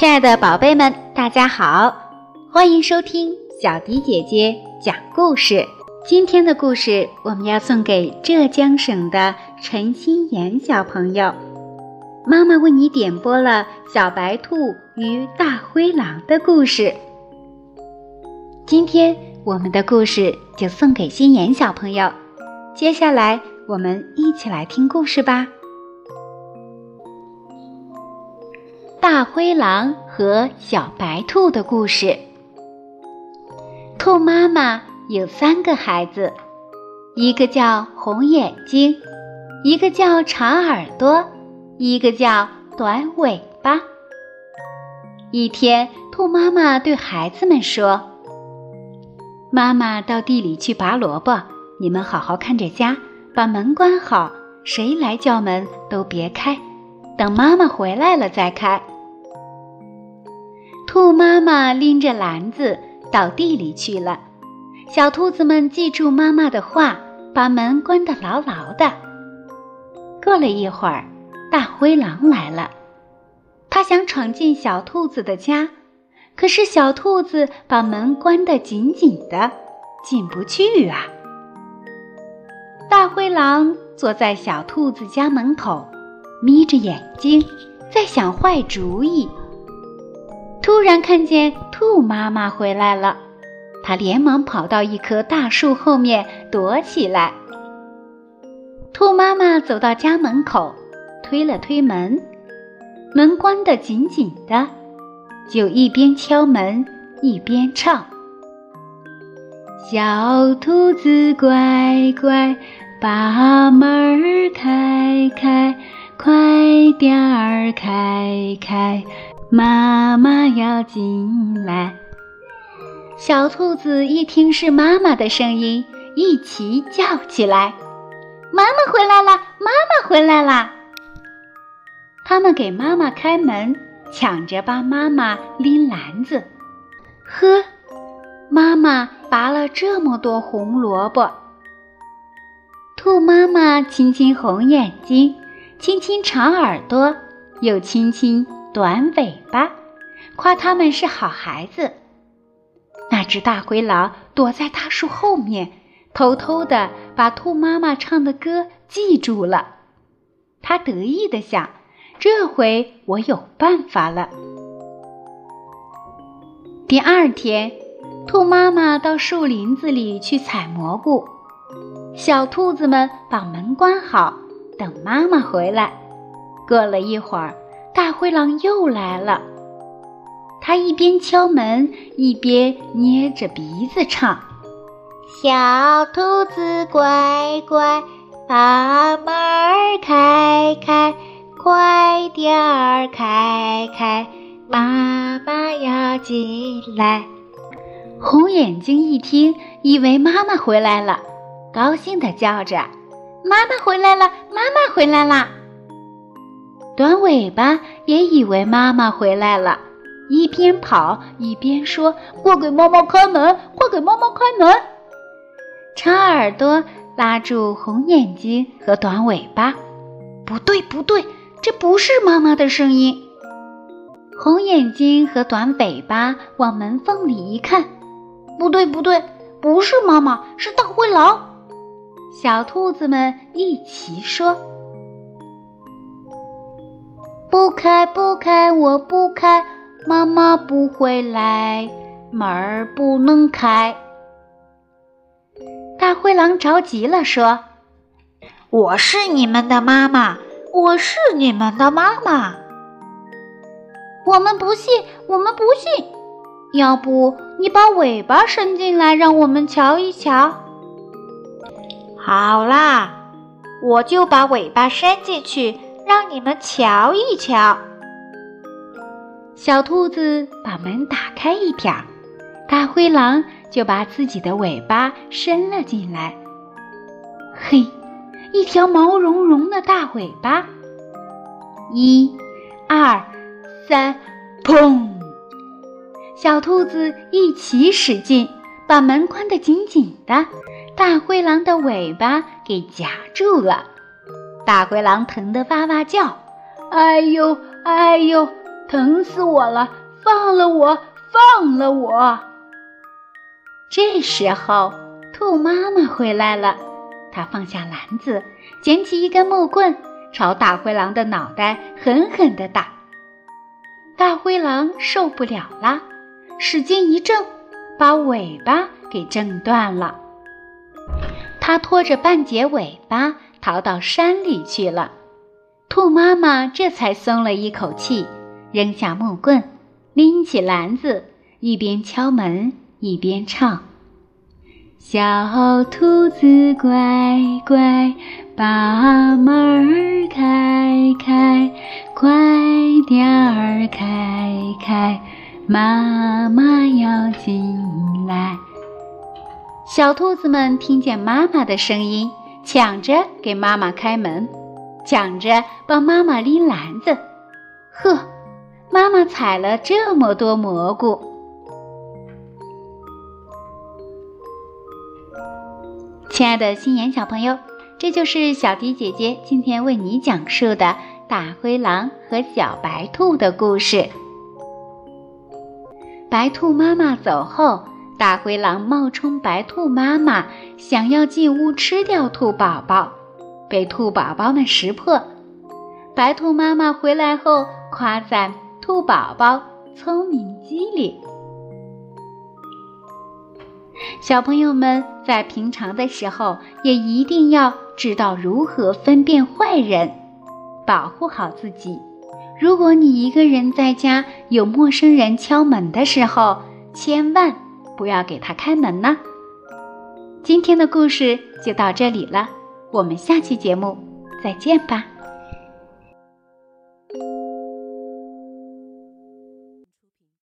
亲爱的宝贝们，大家好，欢迎收听小迪姐姐讲故事。今天的故事我们要送给浙江省的陈心妍小朋友。妈妈为你点播了小白兔与大灰狼的故事。今天我们的故事就送给心妍小朋友。接下来我们一起来听故事吧。大灰狼和小白兔的故事。兔妈妈有三个孩子，一个叫红眼睛，一个叫长耳朵，一个叫短尾巴。一天，兔妈妈对孩子们说：“妈妈到地里去拔萝卜，你们好好看着家，把门关好，谁来叫门都别开，等妈妈回来了再开。”兔妈妈拎着篮子到地里去了，小兔子们记住妈妈的话，把门关得牢牢的。过了一会儿，大灰狼来了，它想闯进小兔子的家，可是小兔子把门关得紧紧的，进不去啊。大灰狼坐在小兔子家门口，眯着眼睛，在想坏主意。突然看见兔妈妈回来了，它连忙跑到一棵大树后面躲起来。兔妈妈走到家门口，推了推门，门关得紧紧的，就一边敲门一边唱：“小兔子乖乖，把门开开，快点儿开开。”妈妈要进来，小兔子一听是妈妈的声音，一齐叫起来：“妈妈回来了！妈妈回来了！”他们给妈妈开门，抢着帮妈妈拎篮子。呵，妈妈拔了这么多红萝卜。兔妈妈亲亲红眼睛，亲亲长耳朵，又亲亲。短尾巴，夸他们是好孩子。那只大灰狼躲在大树后面，偷偷的把兔妈妈唱的歌记住了。他得意的想：这回我有办法了。第二天，兔妈妈到树林子里去采蘑菇，小兔子们把门关好，等妈妈回来。过了一会儿。大灰狼又来了，他一边敲门，一边捏着鼻子唱：“小兔子乖乖，把门开开，快点儿开开，妈妈要进来。”红眼睛一听，以为妈妈回来了，高兴地叫着：“妈妈回来了，妈妈回来了！”短尾巴也以为妈妈回来了，一边跑一边说：“快给妈妈开门！快给妈妈开门！”长耳朵拉住红眼睛和短尾巴：“不对，不对，这不是妈妈的声音。”红眼睛和短尾巴往门缝里一看：“不对，不对，不是妈妈，是大灰狼。”小兔子们一齐说。不开不开，我不开，妈妈不回来，门儿不能开。大灰狼着急了，说：“我是你们的妈妈，我是你们的妈妈。我们不信，我们不信。要不你把尾巴伸进来，让我们瞧一瞧。好啦，我就把尾巴伸进去。”让你们瞧一瞧，小兔子把门打开一点儿，大灰狼就把自己的尾巴伸了进来。嘿，一条毛茸茸的大尾巴！一、二、三，砰！小兔子一起使劲，把门关得紧紧的，大灰狼的尾巴给夹住了。大灰狼疼得哇哇叫，哎呦哎呦！疼死我了！放了我，放了我！”这时候，兔妈妈回来了，她放下篮子，捡起一根木棍，朝大灰狼的脑袋狠狠地打。大灰狼受不了了，使劲一挣，把尾巴给挣断了。他拖着半截尾巴逃到山里去了。兔妈妈这才松了一口气，扔下木棍，拎起篮子，一边敲门一边唱：“小兔子乖乖，把门开开，快点儿开开，妈妈要进来。”小兔子们听见妈妈的声音，抢着给妈妈开门。抢着帮妈妈拎篮子，呵，妈妈采了这么多蘑菇。亲爱的心妍小朋友，这就是小迪姐姐今天为你讲述的《大灰狼和小白兔》的故事。白兔妈妈走后，大灰狼冒充白兔妈妈，想要进屋吃掉兔宝宝。被兔宝宝们识破，白兔妈妈回来后夸赞兔宝宝聪明机灵。小朋友们在平常的时候也一定要知道如何分辨坏人，保护好自己。如果你一个人在家，有陌生人敲门的时候，千万不要给他开门呢。今天的故事就到这里了。我们下期节目再见吧。